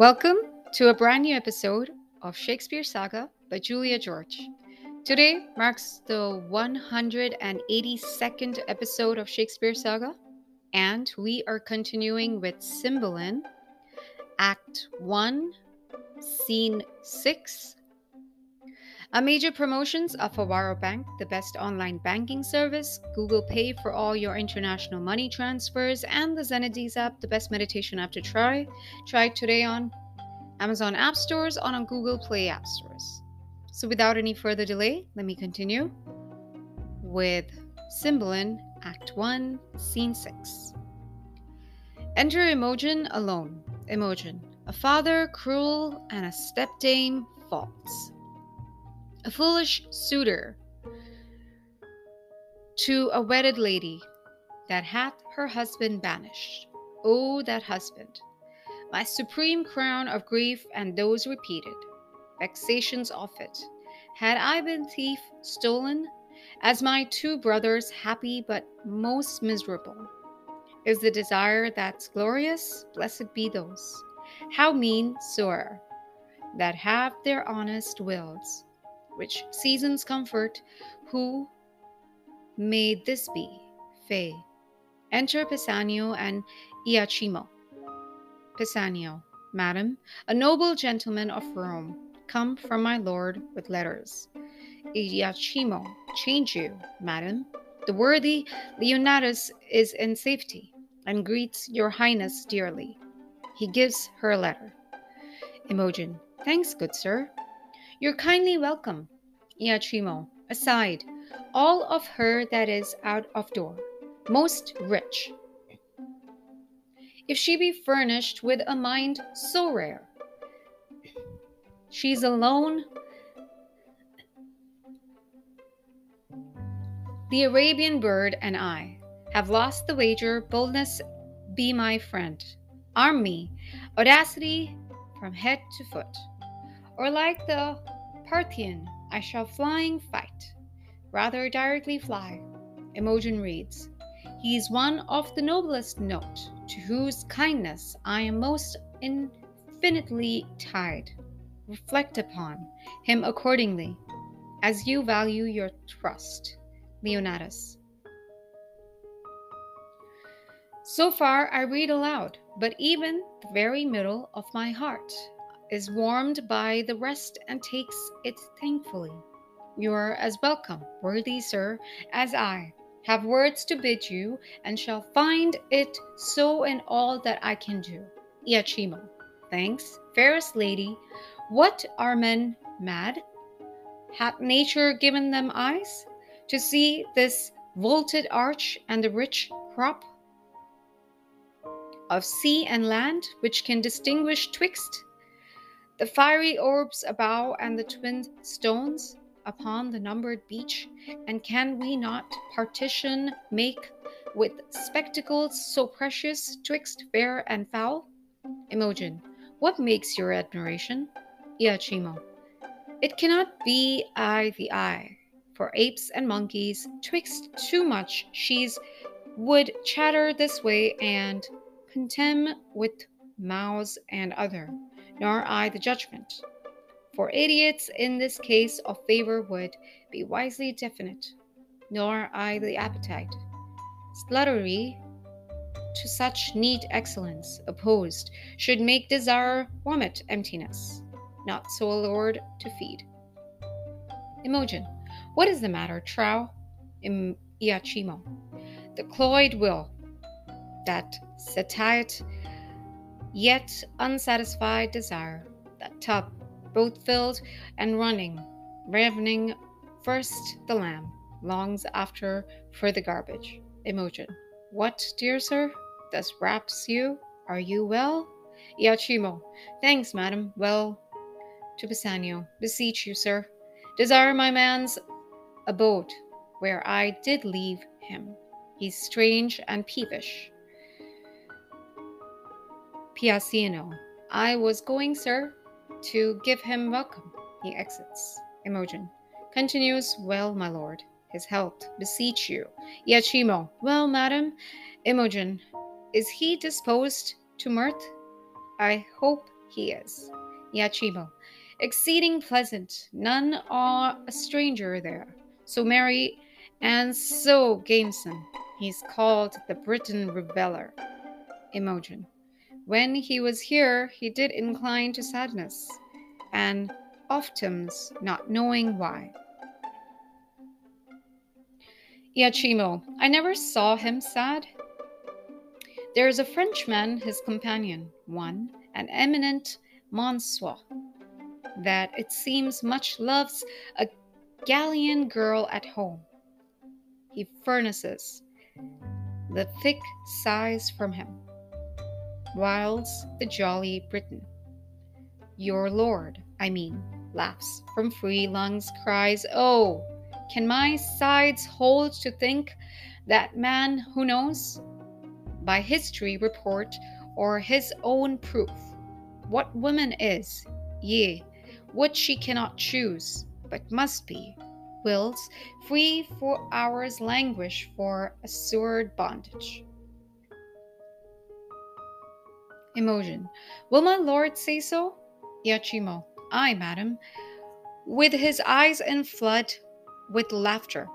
Welcome to a brand new episode of Shakespeare Saga by Julia George. Today marks the 182nd episode of Shakespeare Saga, and we are continuing with Cymbeline, Act 1, Scene 6. A major promotions of Awaro Bank, the best online banking service, Google Pay for all your international money transfers, and the Zenadiz app, the best meditation app to try. Try today on Amazon App Stores or on Google Play App Stores. So without any further delay, let me continue with Cymbeline, Act 1, Scene 6. Enter Imogen alone. Imogen, a father cruel and a stepdame false a foolish suitor to a wedded lady that hath her husband banished. O that husband, my supreme crown of grief and those repeated vexations of it. Had I been thief stolen, as my two brothers happy but most miserable, is the desire that's glorious, blessed be those, how mean soe'er, that have their honest wills which seasons comfort, who may this be? Fay. Enter Pisanio and Iachimo. Pisanio, Madam, a noble gentleman of Rome, come from my lord with letters. Iachimo, change you, Madam. The worthy Leonatus is in safety, and greets your highness dearly. He gives her a letter. Imogen, thanks, good sir. You're kindly welcome. Iachimo, aside, all of her that is out of door, most rich. If she be furnished with a mind so rare, she's alone. The Arabian bird and I have lost the wager. Boldness be my friend. Arm me, audacity from head to foot. Or like the Parthian, I shall flying fight, rather directly fly. Imogen reads, He is one of the noblest note, to whose kindness I am most infinitely tied. Reflect upon him accordingly, as you value your trust. Leonatus. So far I read aloud, but even the very middle of my heart is warmed by the rest and takes it thankfully. You are as welcome, worthy sir, as I. Have words to bid you, and shall find it so in all that I can do. Iachimo. Thanks, fairest lady. What are men mad? Hath nature given them eyes to see this vaulted arch and the rich crop of sea and land, which can distinguish twixt the fiery orbs about and the twin stones upon the numbered beach, and can we not partition make with spectacles so precious twixt fair and foul? Imogen, what makes your admiration? Iachimo, it cannot be I the eye, for apes and monkeys twixt too much she's would chatter this way and contemn with mouse and other nor I the judgment. For idiots in this case of favor would be wisely definite, nor I the appetite. Sluttery to such neat excellence opposed should make desire vomit emptiness, not so allured to feed. Imogen, what is the matter, Trow? Im- Iachimo, the cloyed will, that satiate yet unsatisfied desire, that tub, both filled and running, ravening first the lamb, longs after for the garbage. Imogen. What, dear sir? Thus wraps you? Are you well? Iachimo. Thanks, madam. Well. To Pisanio. Beseech you, sir. Desire my man's abode, where I did leave him. He's strange and peevish. Pisanio. I was going, sir, to give him welcome. He exits. Imogen. Continues, well, my lord. His health, beseech you. Iachimo. Well, madam. Imogen. Is he disposed to mirth? I hope he is. Iachimo. Exceeding pleasant, none are a stranger there. So merry and so gamesome. He's called the Briton Reveller. Imogen. When he was here, he did incline to sadness, and ofttimes not knowing why. Iachimo, I never saw him sad. There is a Frenchman, his companion, one, an eminent Monsieur, that it seems much loves a Gallian girl at home. He furnaces the thick sighs from him, whiles the jolly Briton, your lord, I mean, laughs from free lungs, cries, Oh, can my sides hold to think that man who knows by history report or his own proof what woman is, yea, what she cannot choose, but must be, wills, free for hours languish for assured bondage. Imogen. Will my lord say so? Iachimo. Ay, madam. With his eyes in flood with laughter.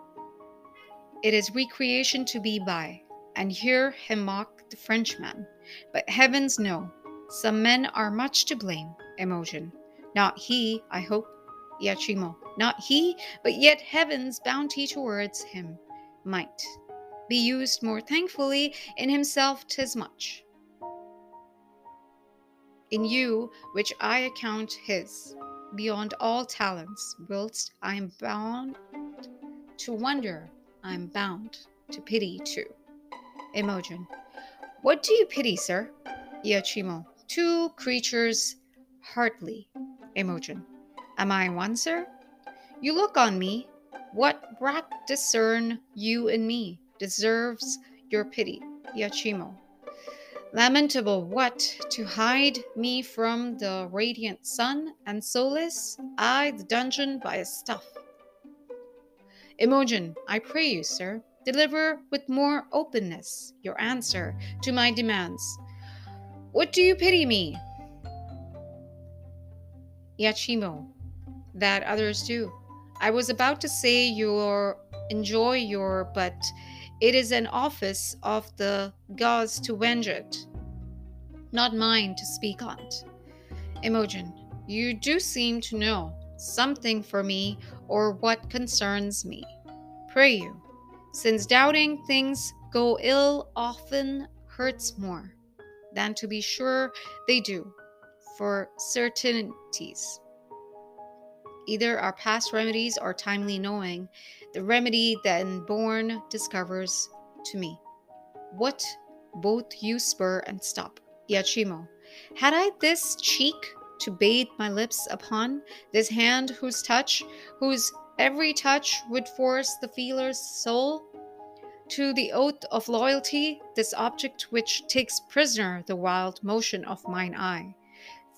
It is recreation to be by, and hear him mock the Frenchman. But heavens know, some men are much to blame, Imogen. Not he, I hope, Iachimo. Not he, but yet heaven's bounty towards him might be used more thankfully in himself tis much. In you, which I account his, beyond all talents, whilst I am bound to wonder, I am bound to pity too. Imogen. What do you pity, sir? Iachimo two creatures heartily. Imogen. Am I one, sir? You look on me. What brat discern you in me deserves your pity, Iachimo. Lamentable what to hide me from the radiant sun and solace I the dungeon by a stuff. Imogen, I pray you, sir, deliver with more openness your answer to my demands what do you pity me? Iachimo, that others do. I was about to say your enjoy your, but it is an office of the gods to venge it, not mine to speak on't. Imogen, you do seem to know something for me or what concerns me. Pray you, since doubting things go ill often hurts more than to be sure they do, for certainties. Either our past remedies or timely knowing, the remedy then born discovers to me. What both you spur and stop. Iachimo, had I this cheek to bathe my lips upon, this hand whose touch, whose every touch would force the feeler's soul to the oath of loyalty, this object which takes prisoner the wild motion of mine eye,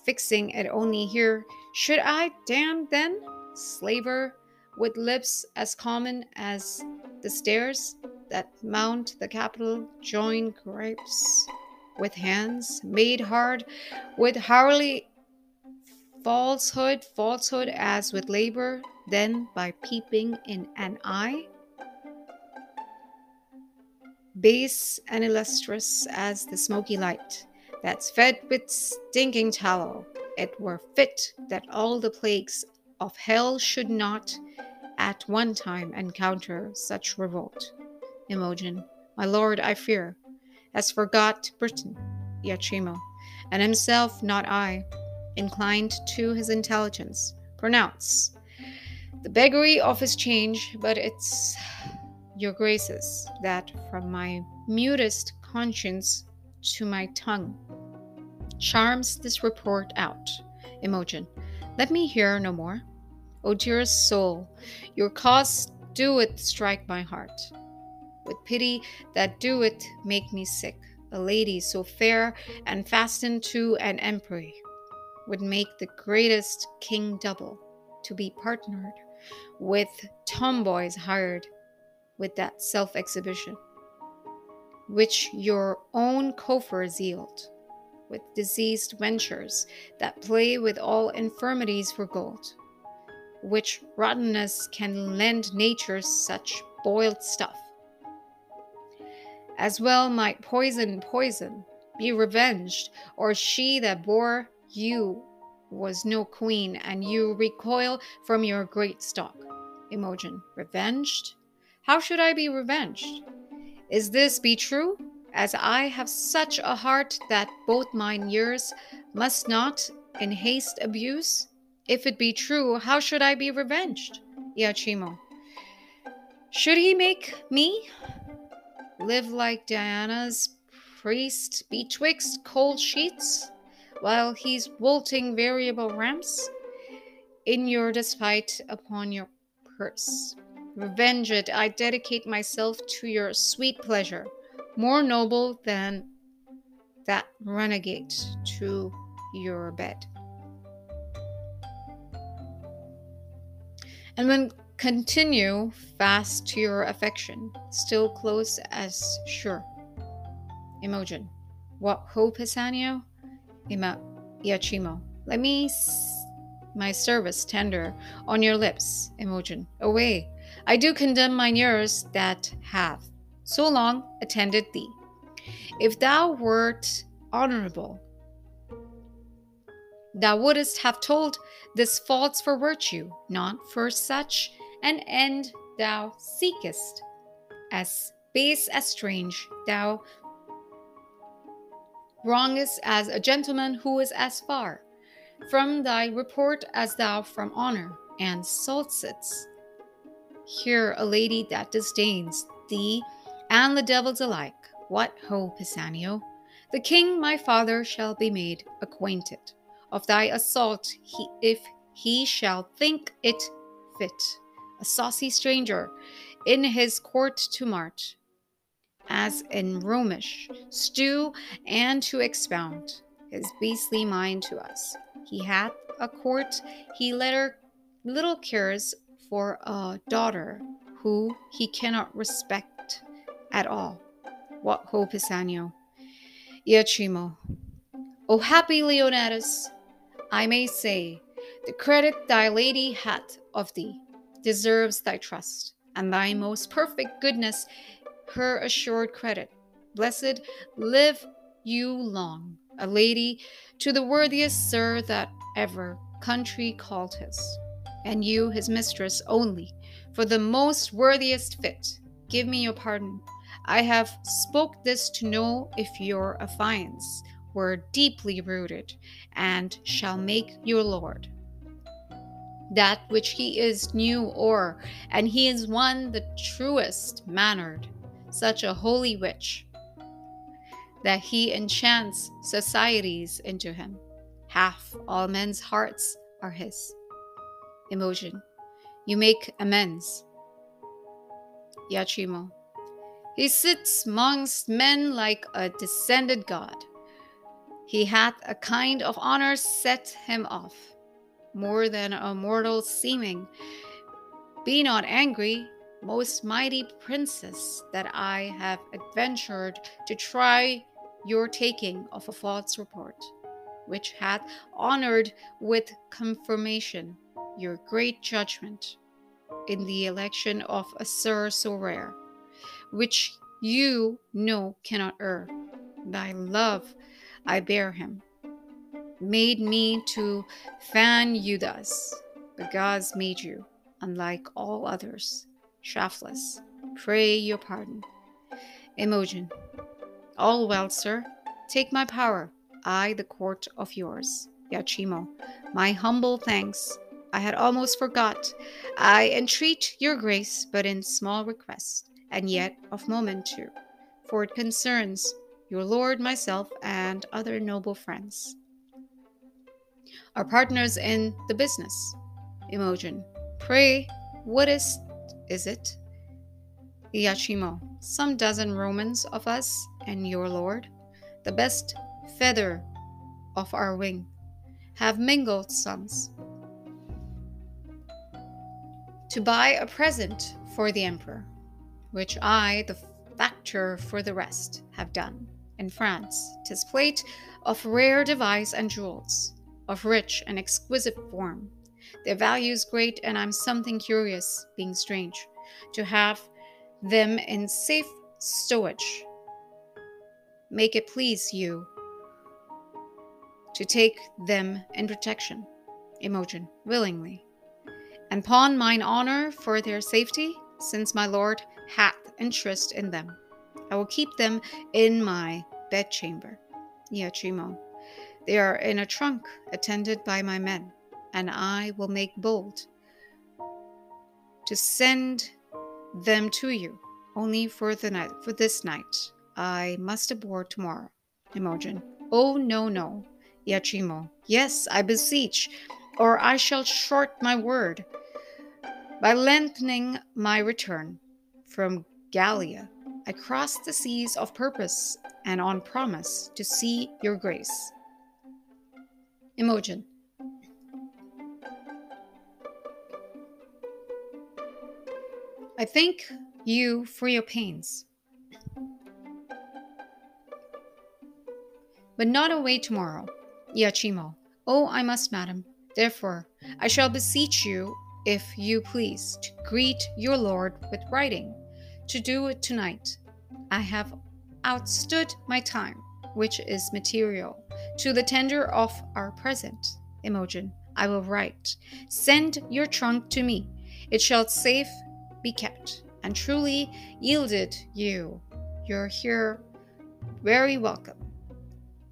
fixing it only here, should I damn then, slaver, with lips as common as the stairs that mount the Capitol, join grapes with hands made hard with hourly falsehood, falsehood as with labor, then by peeping in an eye? base and illustrious as the smoky light that's fed with stinking tallow. It were fit that all the plagues of hell should not at one time encounter such revolt. Imogen, my lord, I fear, has forgot Britain, Iachimo, and himself not I, inclined to his intelligence, pronounce the beggary of his change, but it's your graces, that from my mutest conscience to my tongue charms this report out. Imogen, let me hear no more. O dearest soul, your cause doeth strike my heart. With pity that doeth make me sick, a lady so fair and fastened to an empery would make the greatest king double to be partnered with tomboys hired with that self exhibition, which your own coffers yield. with diseased ventures that play with all infirmities for gold, which rottenness can lend nature such boiled stuff. As well might poison poison, be revenged, or she that bore you was no queen, and you recoil from your great stock. Imogen, revenged? How should I be revenged? Is this be true? As I have such a heart that both mine years must not in haste abuse? If it be true, how should I be revenged? Iachimo. Should he make me live like Diana's priest betwixt cold sheets, while he's vaulting variable ramps? In your despite upon your purse. Revenge it, I dedicate myself to your sweet pleasure, more noble than that renegade to your bed. And when continue fast to your affection, still close as sure. Imogen. What hope, Pisanio? Ima Iachimo. Let me my service tender on your lips, Imogen. Away. I do condemn mine ears that have so long attended thee. If thou wert honorable, thou wouldst have told this faults for virtue, not for such an end thou seekest. As base as strange, thou wrongest as a gentleman who is as far from thy report as thou from honor, and saltest here a lady that disdains thee and the devils alike. What ho, Pisanio? The king my father shall be made acquainted of thy assault he, if he shall think it fit a saucy stranger in his court to mart, as in Romish stew, and to expound his beastly mind to us. He hath a court, he letter little cares for a daughter who he cannot respect at all. What hope is Anio? Iachimo. O happy Leonatus, I may say, the credit thy lady hath of thee deserves thy trust, and thy most perfect goodness her assured credit. Blessed live you long, a lady to the worthiest sir that ever country called his, and you his mistress only, for the most worthiest fit. Give me your pardon. I have spoke this to know if your affiance were deeply rooted, and shall make your lord that which he is new or, and he is one the truest mannered, such a holy witch, that he enchants societies into him. Half all men's hearts are his. Imogen. you make amends. Iachimo. he sits amongst men like a descended god. He hath a kind of honor set him off more than a mortal seeming. Be not angry, most mighty princess, that I have adventured to try your taking of a false report, which hath honored with confirmation your great judgment in the election of a sir so rare, which you know cannot err. Thy love I bear him made me to fan you thus. The gods made you, unlike all others, shaftless. Pray your pardon. Imogen. All well, sir. Take my power, I the court of yours. Iachimo, My humble thanks. I had almost forgot. I entreat your grace, but in small request, and yet of moment too, for it concerns your lord, myself, and other noble friends are partners in the business. Imogen. Pray, what is is it? Iachimo. Some dozen Romans of us and your lord, the best feather of our wing, have mingled sons to buy a present for the emperor, which I, the factor for the rest, have done. In France, tis plate of rare device and jewels, of rich and exquisite form. Their value is great, and I'm something curious, being strange, to have them in safe stowage. Make it please you to take them in protection. Imogen, willingly. And pawn mine honor for their safety, since my lord hath interest in them. I will keep them in my bedchamber. Iachimo. They are in a trunk, attended by my men, and I will make bold to send them to you only for the night for this night. I must aboard tomorrow. Imogen. Oh no no. Iachimo. Yes, I beseech, or I shall short my word by lengthening my return from Gallia. I crossed the seas of purpose and on promise to see your grace. Imogen. I thank you for your pains, but not away tomorrow. Iachimo. Oh, I must, madam. Therefore, I shall beseech you, if you please, to greet your lord with writing, to do it tonight. I have outstood my time, which is material, to the tender of our present. Imogen. I will write. Send your trunk to me. It shall safe be kept, and truly yielded you. You're here very welcome.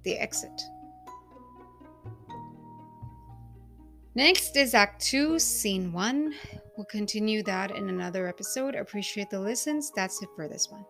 The exit. Next is Act 2, Scene 1. We'll continue that in another episode. Appreciate the listens. That's it for this one.